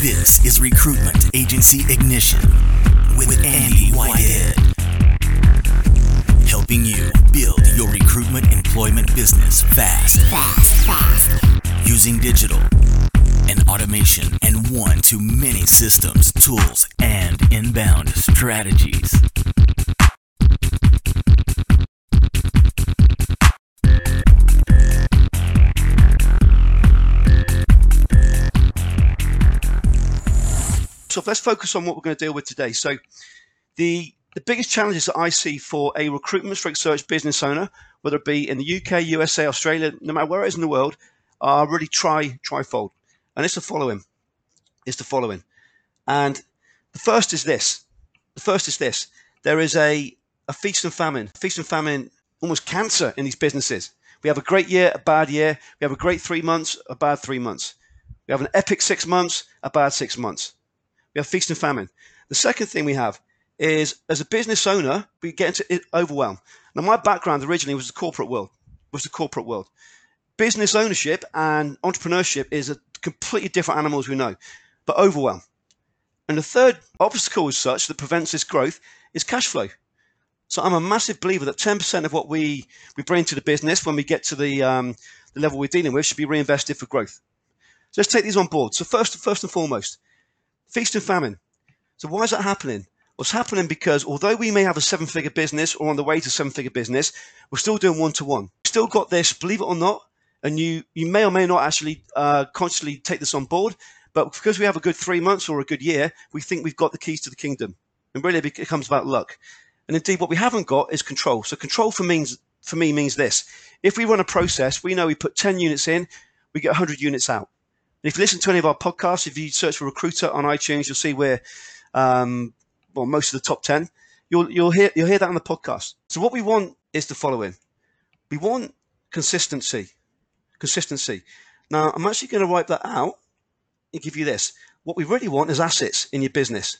This is Recruitment Agency Ignition with, Andy Whitehead. Helping you build your recruitment employment business fast. Fast, fast. Using digital and automation and one to many systems, tools, and inbound strategies. So let's focus on what we're going to deal with today. So the the biggest challenges that I see for a recruitment stroke search business owner, whether it be in the UK, USA, Australia, no matter where it is in the world, are really tri trifold. And it's the following. It's the following. And the first is this. The first is this. There is a, a feast and famine, feast and famine, almost cancer in these businesses. We have a great year, a bad year. We have a great three months, a bad three months. We have an epic six months, a bad six months. We have feast and famine. The second thing we have is as a business owner, we get into overwhelm. Now, my background originally was the corporate world, was the corporate world. Business ownership and entrepreneurship is a completely different animal as we know, but overwhelm. And the third obstacle as such that prevents this growth is cash flow. So I'm a massive believer that 10% of what we, we bring to the business when we get to the, um, the level we're dealing with should be reinvested for growth. So let's take these on board. So first, first and foremost, feast and famine. So why is that happening? What's happening because although we may have a seven figure business or on the way to seven figure business, we're still doing one to one. Still got this, believe it or not, and you, you may or may not actually uh, consciously take this on board, but because we have a good three months or a good year, we think we've got the keys to the kingdom. And really it becomes about luck. And indeed, what we haven't got is control. So control for means for me means this. If we run a process, we know we put 10 units in, we get 100 units out. If you listen to any of our podcasts, if you search for recruiter on iTunes, you'll see we're um, well, most of the top 10. You'll, you'll, hear, you'll hear that on the podcast. So what we want is the following. We want consistency. Consistency. Now, I'm actually going to wipe that out and give you this. What we really want is assets in your business.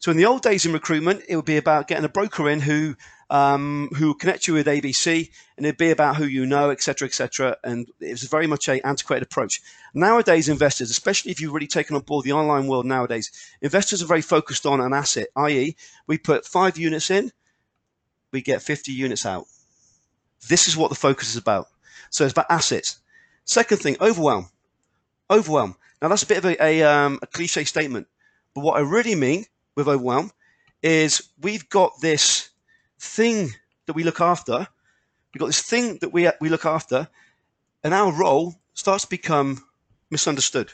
So in the old days in recruitment, it would be about getting a broker in who um, who connect you with ABC, and it'd be about who you know, etc., etc. And it was very much a antiquated approach. Nowadays, investors, especially if you've really taken on board the online world nowadays, investors are very focused on an asset, i.e., we put five units in, we get 50 units out. This is what the focus is about. So it's about assets. Second thing, overwhelm. Overwhelm. Now that's a bit of a, a, um, a cliche statement, but what I really mean with overwhelm is we've got this thing that we look after. We've got this thing that we, we look after, and our role starts to become misunderstood.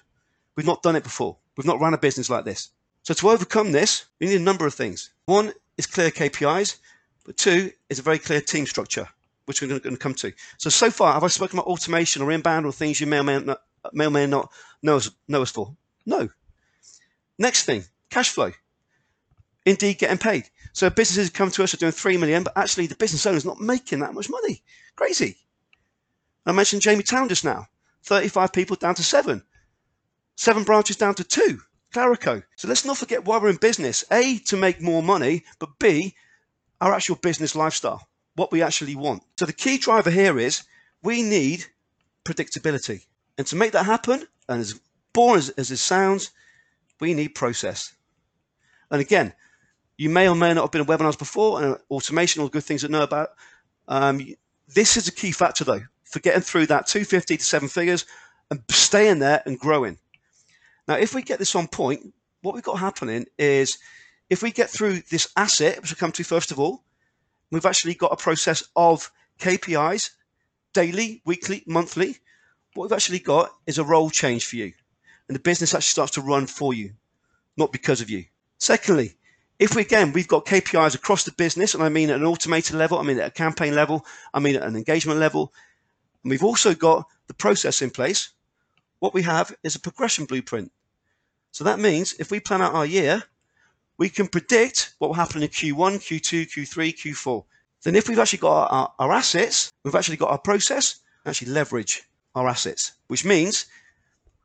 We've not done it before. We've not run a business like this. So to overcome this, we need a number of things. One is clear KPIs, but two is a very clear team structure, which we're going to come to. So, so far, have I spoken about automation or inbound or things you may or may not, may or may not know, us, know us for? No. Next thing, cash flow. Indeed, getting paid. So businesses come to us are doing three million, but actually the business owner's not making that much money. Crazy. I mentioned Jamie Town just now. 35 people down to seven. Seven branches down to two. Clarico. So let's not forget why we're in business. A, to make more money, but B, our actual business lifestyle, what we actually want. So the key driver here is we need predictability. And to make that happen, and as boring as, as it sounds, we need process. And again, you may or may not have been in webinars before, and automation, all the good things to know about. Um, this is a key factor, though, for getting through that 250 to seven figures and staying there and growing. Now, if we get this on point, what we've got happening is if we get through this asset, which we'll come to first of all, we've actually got a process of KPIs, daily, weekly, monthly. What we've actually got is a role change for you. And the business actually starts to run for you, not because of you. Secondly, if we again we've got KPIs across the business, and I mean at an automated level, I mean at a campaign level, I mean at an engagement level, and we've also got the process in place. What we have is a progression blueprint. So that means if we plan out our year, we can predict what will happen in Q1, Q2, Q3, Q4. Then if we've actually got our, our assets, we've actually got our process, actually leverage our assets, which means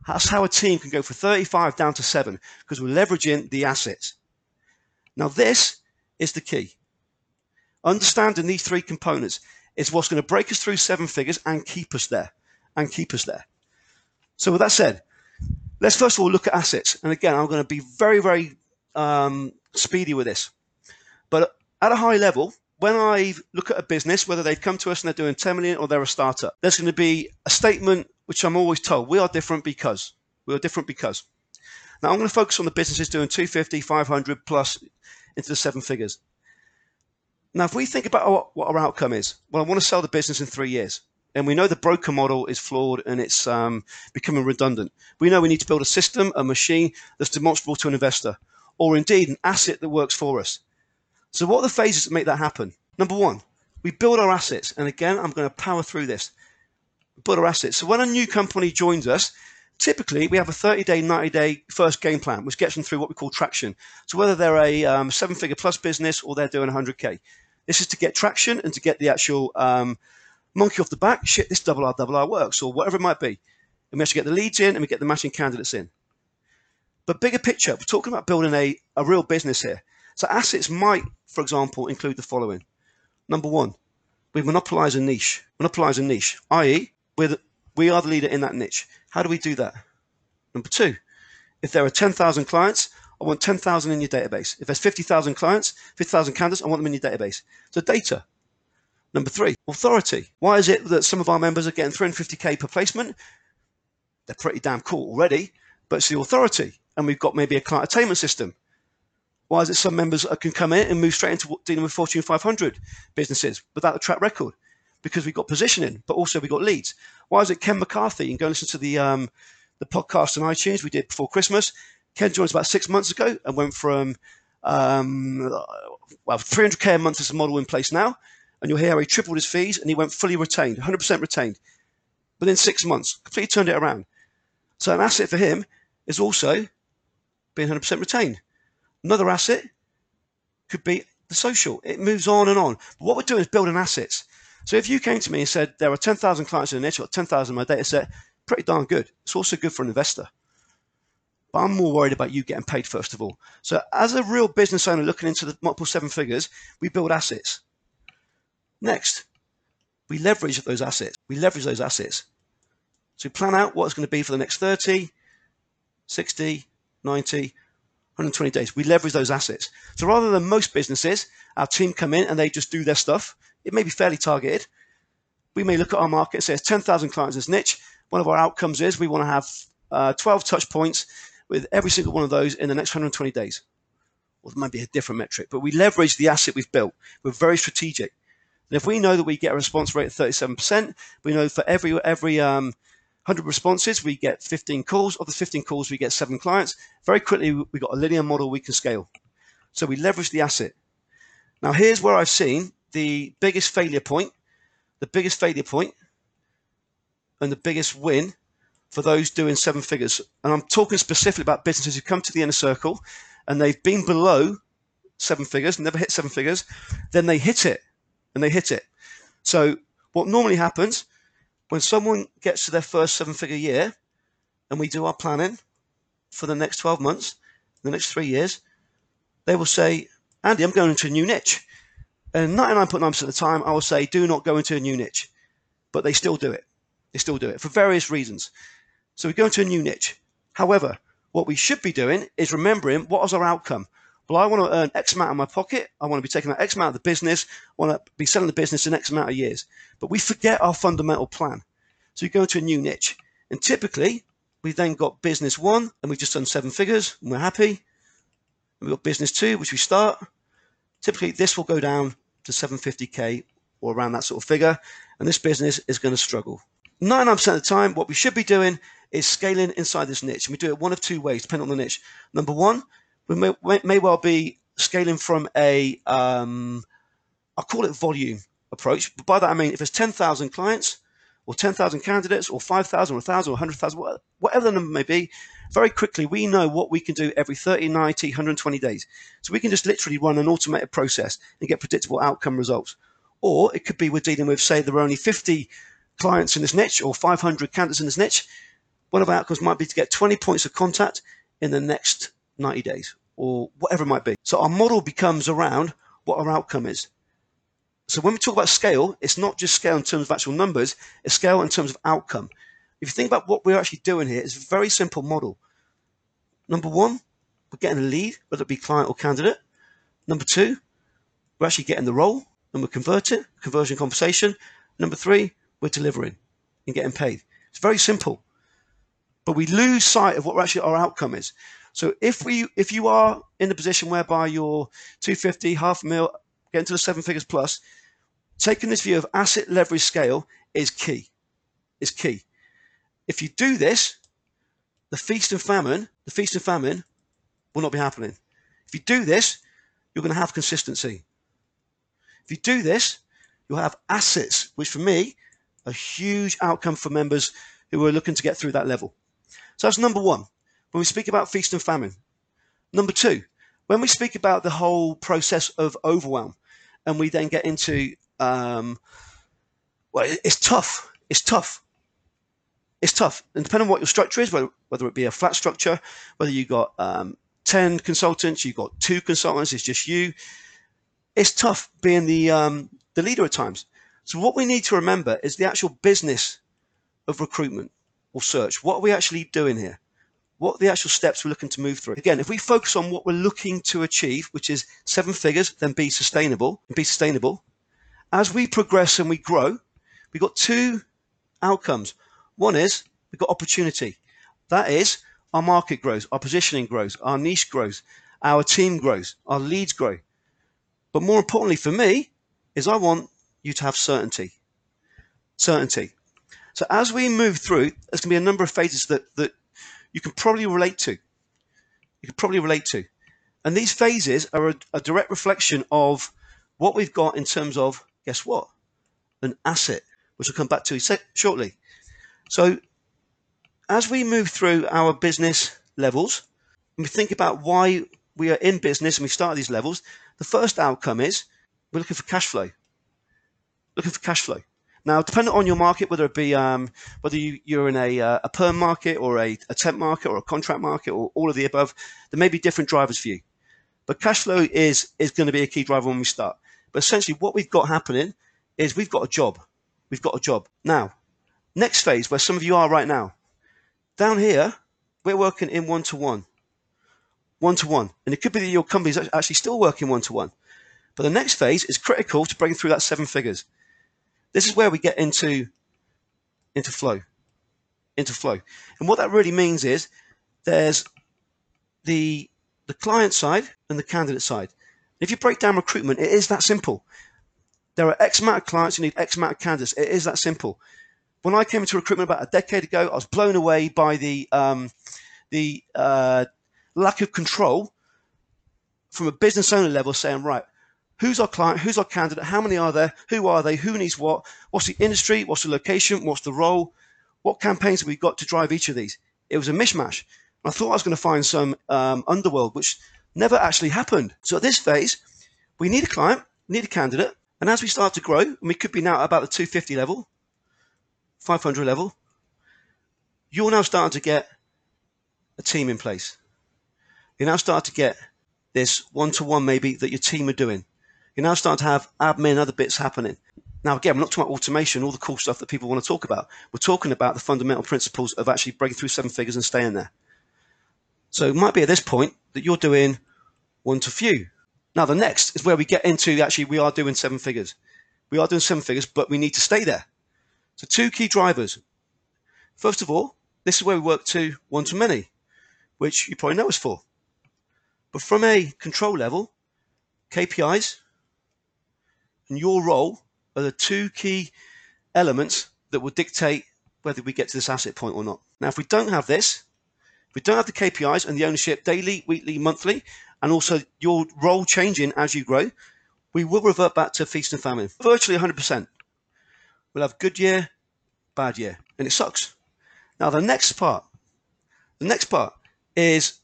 that's how a team can go from 35 down to seven because we're leveraging the assets. Now, this is the key. Understanding these three components is what's going to break us through seven figures and keep us there. And keep us there. So, with that said, Let's first of all look at assets. And again, I'm going to be very, very um, speedy with this. But at a high level, when I look at a business, whether they've come to us and they're doing 10 million or they're a startup, there's going to be a statement which I'm always told we are different because. We are different because. Now, I'm going to focus on the businesses doing 250, 500 plus into the seven figures. Now, if we think about what our outcome is, well, I want to sell the business in three years. And we know the broker model is flawed and it's um, becoming redundant. We know we need to build a system, a machine that's demonstrable to an investor, or indeed an asset that works for us. So, what are the phases that make that happen? Number one, we build our assets. And again, I'm going to power through this. Build our assets. So, when a new company joins us, typically we have a 30 day, 90 day first game plan, which gets them through what we call traction. So, whether they're a um, seven figure plus business or they're doing 100K, this is to get traction and to get the actual um, monkey off the back. Shit, this double R, double R works, or whatever it might be. And we actually get the leads in and we get the matching candidates in. But bigger picture, we're talking about building a, a real business here. So assets might, for example, include the following. Number one, we monopolize a niche. Monopolize a niche, i.e., we're the, we are the leader in that niche. How do we do that? Number two, if there are 10,000 clients, I want 10,000 in your database. If there's 50,000 clients, 50,000 candidates, I want them in your database. So data. Number three, authority. Why is it that some of our members are getting 350k per placement? They're pretty damn cool already, but it's the authority. And we've got maybe a client attainment system. Why is it some members can come in and move straight into dealing with Fortune 500 businesses without a track record? Because we've got positioning, but also we've got leads. Why is it Ken McCarthy? You can go listen to the um, the podcast on iTunes we did before Christmas. Ken joined us about six months ago and went from um, well 300k a month is the model in place now, and you'll hear how he tripled his fees and he went fully retained, 100% retained, within six months, completely turned it around. So an asset for him is also being 100% retained. Another asset could be the social. It moves on and on. But what we're doing is building assets. So if you came to me and said there are 10,000 clients in the niche, or 10,000 in my data set, pretty darn good. It's also good for an investor. But I'm more worried about you getting paid first of all. So as a real business owner looking into the multiple seven figures, we build assets. Next, we leverage those assets. We leverage those assets. So plan out what it's going to be for the next 30, 60, 90, 120 days. We leverage those assets. So rather than most businesses, our team come in and they just do their stuff. It may be fairly targeted. We may look at our market and say 10,000 clients this niche. One of our outcomes is we want to have uh, 12 touch points with every single one of those in the next 120 days. Well, it might be a different metric, but we leverage the asset we've built. We're very strategic. And if we know that we get a response rate of 37%, we know for every every um, 100 responses, we get 15 calls. Of the 15 calls, we get seven clients. Very quickly, we've got a linear model we can scale. So we leverage the asset. Now, here's where I've seen the biggest failure point, the biggest failure point, and the biggest win for those doing seven figures. And I'm talking specifically about businesses who come to the inner circle and they've been below seven figures, never hit seven figures, then they hit it and they hit it. So, what normally happens when someone gets to their first seven figure year and we do our planning for the next 12 months, the next three years, they will say, Andy, I'm going into a new niche. And 99.9% of the time, I will say, do not go into a new niche. But they still do it. They still do it for various reasons. So we go into a new niche. However, what we should be doing is remembering what was our outcome. Well, I want to earn X amount in my pocket. I want to be taking that X amount of the business. I want to be selling the business in X amount of years. But we forget our fundamental plan. So we go into a new niche. And typically, we've then got business one, and we've just done seven figures, and we're happy. And we've got business two, which we start. Typically, this will go down to 750K or around that sort of figure, and this business is going to struggle. 99% of the time, what we should be doing is scaling inside this niche. And we do it one of two ways, depending on the niche. Number one, we may, may well be scaling from a, um, I'll call it volume approach. But by that I mean if there's 10,000 clients or 10,000 candidates or 5,000 or 1,000 or 100,000, whatever the number may be, very quickly we know what we can do every 30, 90, 120 days. So we can just literally run an automated process and get predictable outcome results. Or it could be we're dealing with, say, there are only 50 clients in this niche or 500 candidates in this niche. One of our outcomes might be to get 20 points of contact in the next 90 days or whatever it might be. So our model becomes around what our outcome is. So when we talk about scale, it's not just scale in terms of actual numbers, it's scale in terms of outcome. If you think about what we're actually doing here, it's a very simple model. number one, we're getting a lead, whether it be client or candidate. Number two, we're actually getting the role and we're converting, conversion conversation. Number three, we're delivering and getting paid. It's very simple, but we lose sight of what actually our outcome is. So if we, if you are in a position whereby you're 250, half a mil, getting to the seven figures plus, taking this view of asset leverage scale is key. Is key. If you do this, the feast and famine, the feast and famine will not be happening. If you do this, you're going to have consistency. If you do this, you'll have assets, which for me, a huge outcome for members who are looking to get through that level. So that's number one, when we speak about feast and famine. Number two, when we speak about the whole process of overwhelm, and we then get into, um, well, it's tough. It's tough. It's tough. And depending on what your structure is, whether, whether it be a flat structure, whether you've got um, 10 consultants, you've got two consultants, it's just you. It's tough being the, um, the leader at times. So what we need to remember is the actual business of recruitment or search. What are we actually doing here? What are the actual steps we're looking to move through? Again, if we focus on what we're looking to achieve, which is seven figures, then be sustainable be sustainable. As we progress and we grow, we've got two outcomes. One is we've got opportunity. That is our market grows, our positioning grows, our niche grows, our team grows, our leads grow. But more importantly for me is I want you to have certainty. Certainty. So as we move through, there's going to be a number of phases that, that you can probably relate to. You can probably relate to. And these phases are a, a direct reflection of what we've got in terms of, guess what? An asset, which I'll come back to shortly. So as we move through our business levels, and we think about why we are in business and we start these levels, the first outcome is we're looking for cash flow. Looking for cash flow. Now, depending on your market, whether it be um, whether you, are in a, uh, a perm market or a, a temp market or a contract market or all of the above, there may be different drivers for you. But cash flow is is going to be a key driver when we start. But essentially, what we've got happening is we've got a job. We've got a job. Now, next phase, where some of you are right now, down here, we're working in one to one. One to one. And it could be that your company is actually still working one to one. But the next phase is critical to breaking through that seven figures. This is where we get into, into flow. Into flow. And what that really means is there's the, the client side and the candidate side. If you break down recruitment, it is that simple. There are X amount of clients, you need X amount of candidates. It is that simple. When I came into recruitment about a decade ago, I was blown away by the um, the uh, lack of control from a business owner level, saying, right, who's our client, who's our candidate, how many are there, who are they, who needs what, what's the industry, what's the location, what's the role, what campaigns have we got to drive each of these? It was a mishmash. I thought I was going to find some um, underworld, which never actually happened. So at this phase, we need a client, need a candidate, and as we start to grow, and we could be now at about the 250 level, 500 level, you're now starting to get a team in place. You're now starting to get this one to one maybe that your team are doing. You're now starting to have admin other bits happening. Now, again, we're not talking about automation, all the cool stuff that people want to talk about. We're talking about the fundamental principles of actually breaking through seven figures and staying there. So it might be at this point that you're doing one to few. Now, the next is where we get into actually, we are doing seven figures. We are doing seven figures, but we need to stay there. So two key drivers. First of all, this is where we work to one to many, which you probably know us for. But from a control level, KPIs and your role are the two key elements that will dictate whether we get to this asset point or not. Now, if we don't have this, we don't have the KPIs and the ownership daily, weekly, monthly, and also your role changing as you grow, we will revert back to feast and famine, virtually 100%. We'll have good year, bad year, and it sucks. Now the next part, the next part is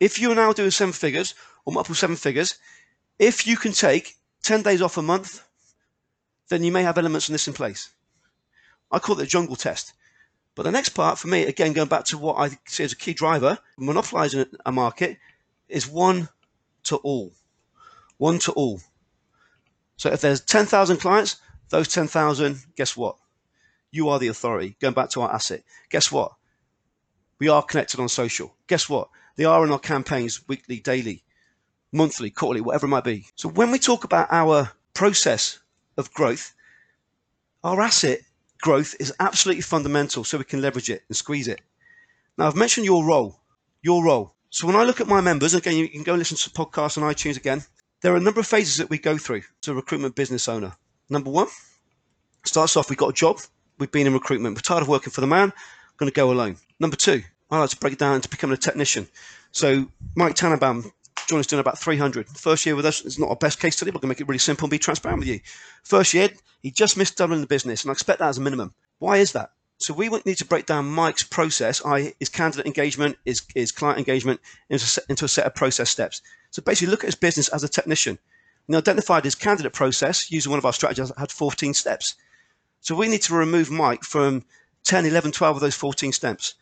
if you're now doing seven figures or multiple seven figures, if you can take 10 days off a month, then you may have elements of this in place. I call it a jungle test. But the next part for me, again, going back to what I see as a key driver, monopolizing a market, is one to all. One to all. So if there's 10,000 clients, those 10,000, guess what? You are the authority. Going back to our asset. Guess what? We are connected on social. Guess what? They are in our campaigns weekly, daily, monthly, quarterly, whatever it might be. So when we talk about our process of growth, our asset growth is absolutely fundamental so we can leverage it and squeeze it. Now, I've mentioned your role, your role. So when I look at my members, again, you can go listen to podcasts on iTunes again. There are a number of phases that we go through to a recruitment business owner. Number one, starts off, we've got a job, we've been in recruitment, we're tired of working for the man, I'm going to go alone. Number two, I like to break it down into becoming a technician. So Mike Tannenbaum joined us doing about 300. First year with us is not our best case study, but we're going to make it really simple and be transparent with you. First year, he just missed doubling the business, and I expect that as a minimum. Why is that? So we need to break down Mike's process, i.e. his candidate engagement, his, his client engagement, into, into a set of process steps. So basically look at his business as a technician. And identified his candidate process using one of our strategies that had 14 steps. So we need to remove Mike from 10, 11, 12 of those 14 steps.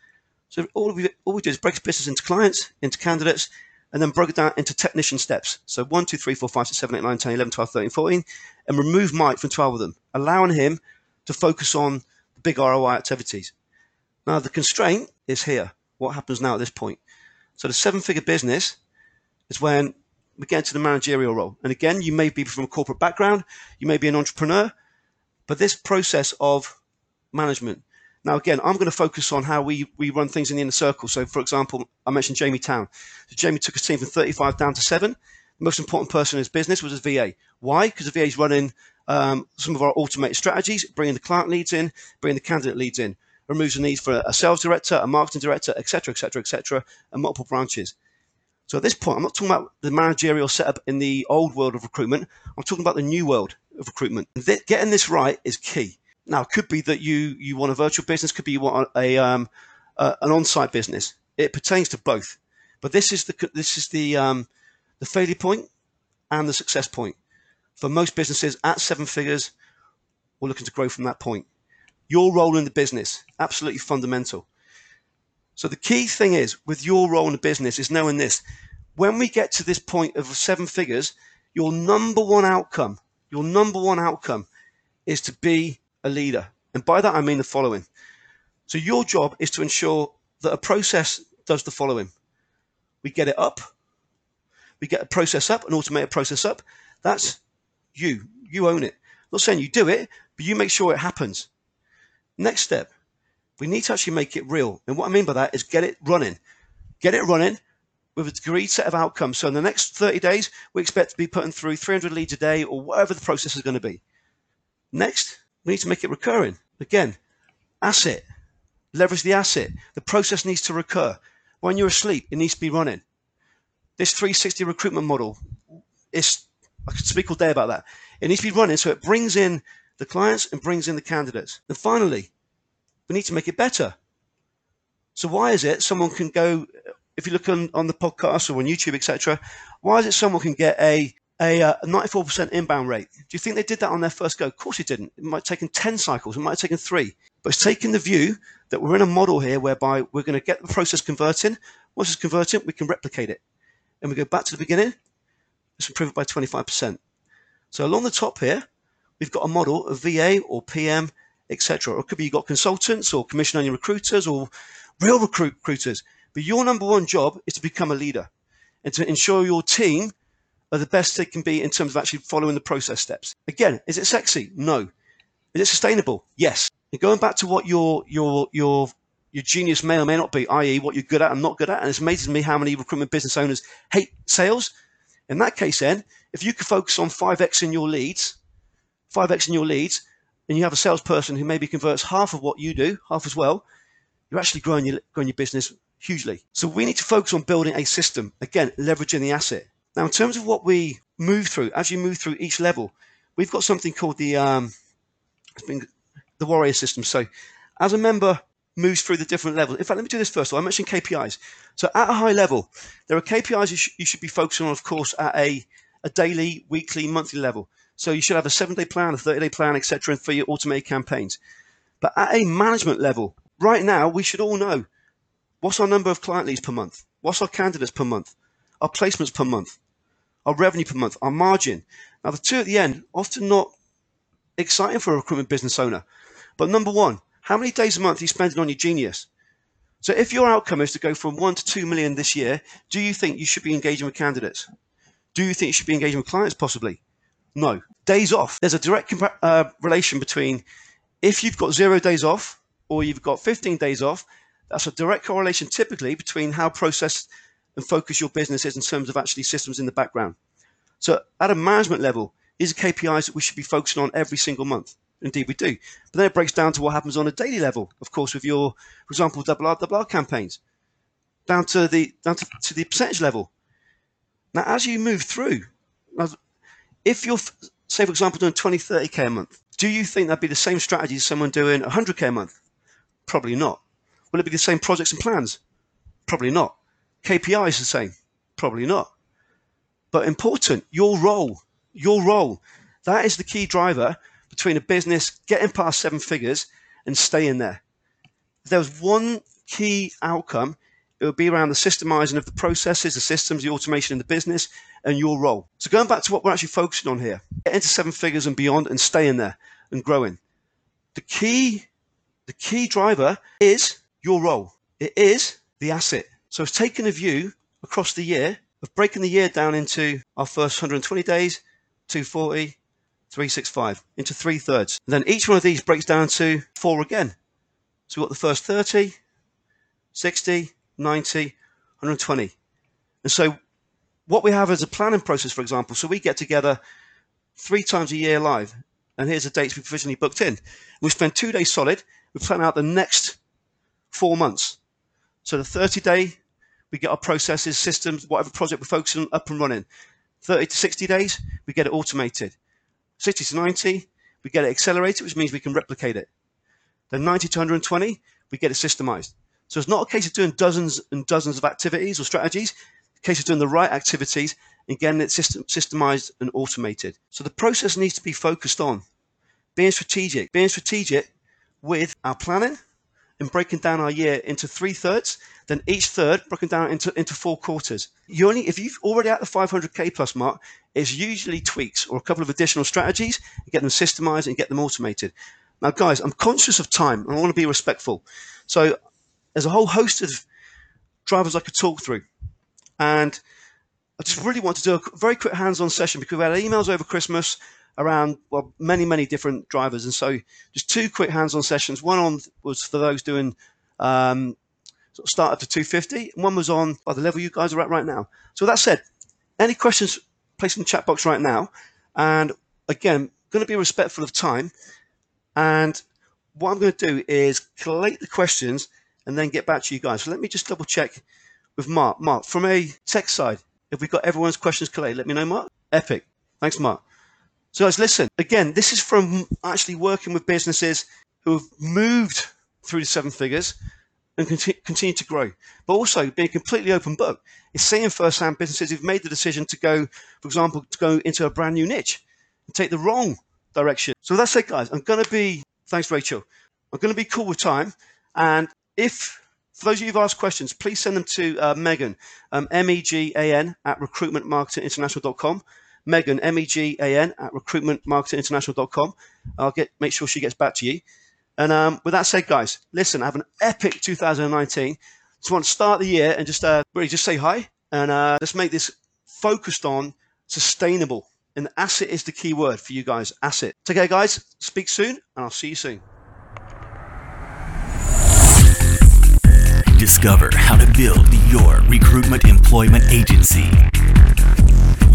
So all we, all we do is break his business into clients, into candidates, and then broke it down into technician steps. So 1, 2, 3, 4, 5, 6, 7, 8, 9, 10, 11, 12, 13, 14, and remove Mike from 12 of them, allowing him to focus on the big ROI activities. Now, the constraint is here. What happens now at this point? So the seven figure business is when we get into the managerial role. And again, you may be from a corporate background, you may be an entrepreneur, but this process of management, now, again, I'm going to focus on how we, we run things in the inner circle. So, for example, I mentioned Jamie Town. So Jamie took his team from 35 down to seven. The most important person in his business was his VA. Why? Because the VA is running um, some of our automated strategies, bringing the client leads in, bringing the candidate leads in, removes the need for a sales director, a marketing director, etc., etc., etc., and multiple branches. So at this point, I'm not talking about the managerial setup in the old world of recruitment. I'm talking about the new world of recruitment. Getting this right is key. Now, it could be that you you want a virtual business, could be you want a um, uh, an on-site business. It pertains to both, but this is the this is the um, the failure point and the success point for most businesses at seven figures. We're looking to grow from that point. Your role in the business absolutely fundamental. So the key thing is with your role in the business is knowing this. When we get to this point of seven figures, your number one outcome, your number one outcome is to be a leader. And by that, I mean the following. So your job is to ensure that a process does the following. We get it up. We get a process up, an automated process up. That's you. You own it. I'm not saying you do it, but you make sure it happens. Next step, we need to actually make it real. And what I mean by that is get it running. Get it running with a agreed set of outcomes. So in the next 30 days, we expect to be putting through 300 leads a day or whatever the process is going to be. Next, we need to make it recurring. Again, asset, leverage the asset. The process needs to recur. When you're asleep, it needs to be running. This 360 recruitment model is, I could speak all day about that. It needs to be running so it brings in the clients and brings in the candidates. And finally, we need to make it better. So why is it someone can go, if you look on, on the podcast or on YouTube, etc., why is it someone can get a a, uh, 94% inbound rate. Do you think they did that on their first go? Of course it didn't. It might have taken 10 cycles. It might have taken three. But it's taken the view that we're in a model here whereby we're going to get the process converting. Once it's converting, we can replicate it. And we go back to the beginning. Let's improve it by 25%. So along the top here, we've got a model of VA or PM, etc. Or it could be you've got consultants or commission only recruiters or real recruit recruiters. But your number one job is to become a leader and to ensure your team – are the best they can be in terms of actually following the process steps. Again, is it sexy? No. Is it sustainable? Yes. And going back to what your your your your genius may or may not be, i.e., what you're good at and not good at, and it's amazing to me how many recruitment business owners hate sales. In that case, then, if you could focus on 5x in your leads, 5x in your leads, and you have a salesperson who maybe converts half of what you do, half as well, you're actually growing your, growing your business hugely. So we need to focus on building a system, again, leveraging the asset. Now, in terms of what we move through, as you move through each level, we've got something called the um, the warrior system. So, as a member moves through the different levels, in fact, let me do this first. All. I mentioned KPIs. So, at a high level, there are KPIs you, sh- you should be focusing on, of course, at a, a daily, weekly, monthly level. So, you should have a seven day plan, a 30 day plan, etc., for your automated campaigns. But at a management level, right now, we should all know what's our number of client leads per month? What's our candidates per month? Our placements per month? Our revenue per month, our margin. Now, the two at the end, often not exciting for a recruitment business owner. But number one, how many days a month are you spending on your genius? So if your outcome is to go from one to two million this year, do you think you should be engaging with candidates? Do you think you should be engaging with clients possibly? No. Days off. There's a direct compa- uh, relation between if you've got zero days off or you've got 15 days off, that's a direct correlation typically between how processed and focus your businesses in terms of actually systems in the background. So at a management level, these are KPIs that we should be focusing on every single month. Indeed, we do. But then it breaks down to what happens on a daily level, of course, with your, for example, double R, double R campaigns, down to the down to, to the percentage level. Now, as you move through, if you're, say, for example, doing 20, 30k a month, do you think that'd be the same strategy as someone doing 100k a month? Probably not. Will it be the same projects and plans? Probably not. KPI is the same? Probably not. But important, your role, your role, that is the key driver between a business getting past seven figures and staying there. If there was one key outcome, it would be around the systemizing of the processes, the systems, the automation in the business, and your role. So going back to what we're actually focusing on here, get into seven figures and beyond and staying there and growing. The key, the key driver is your role. It is the asset. So it's taken a view across the year of breaking the year down into our first 120 days, 240, 365 into three thirds. And then each one of these breaks down to four again. So we've got the first 30, 60, 90, 120. And so what we have is a planning process, for example. So we get together three times a year live. And here's the dates we provisionally booked in. We spend two days solid. We plan out the next four months. So the 30 day, we get our processes, systems, whatever project we're focusing on up and running. 30 to 60 days, we get it automated. 60 to 90, we get it accelerated, which means we can replicate it. Then 90 to 120, we get it systemized. So it's not a case of doing dozens and dozens of activities or strategies. It's a case of doing the right activities and getting it system, systemized and automated. So the process needs to be focused on being strategic, being strategic with our planning and breaking down our year into three thirds, then each third broken down into, into four quarters. You only if you've already at the 500k plus mark, it's usually tweaks or a couple of additional strategies, and get them systemized and get them automated. Now, guys, I'm conscious of time and I want to be respectful. So there's a whole host of drivers I could talk through. And I just really want to do a very quick hands-on session because we had emails over Christmas around well many many different drivers, and so just two quick hands-on sessions. One on was for those doing um, sort of start up to 250, and one was on by the level you guys are at right now. So that said, any questions, place in the chat box right now. And again, going to be respectful of time. And what I'm going to do is collate the questions and then get back to you guys. So let me just double check with Mark. Mark, from a tech side, if we've got everyone's questions collated, let me know, Mark. Epic. Thanks, Mark. So guys, listen, again, this is from actually working with businesses who have moved through the seven figures and continue, continue to grow, but also being a completely open book. It's seeing first-hand businesses who've made the decision to go, for example, to go into a brand new niche and take the wrong direction. So that's it, guys. I'm going to be, thanks, Rachel. I'm going to be cool with time. And if, for those of you who've asked questions, please send them to uh, Megan, um, M-E-G-A-N at recruitmentmarketinginternational.com. Megan, M E G A N, at recruitmentmarketinginternational.com. I'll get make sure she gets back to you. And um, with that said, guys, listen, have an epic 2019. Just want to start the year and just uh, really just say hi and uh, let's make this focused on sustainable. And asset is the key word for you guys. Asset. Take care, guys. Speak soon, and I'll see you soon. Discover how to build your recruitment employment agency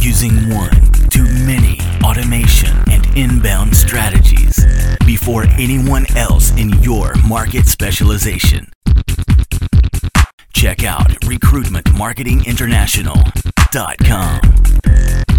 using one to many automation and inbound strategies before anyone else in your market specialization. Check out recruitmentmarketinginternational.com.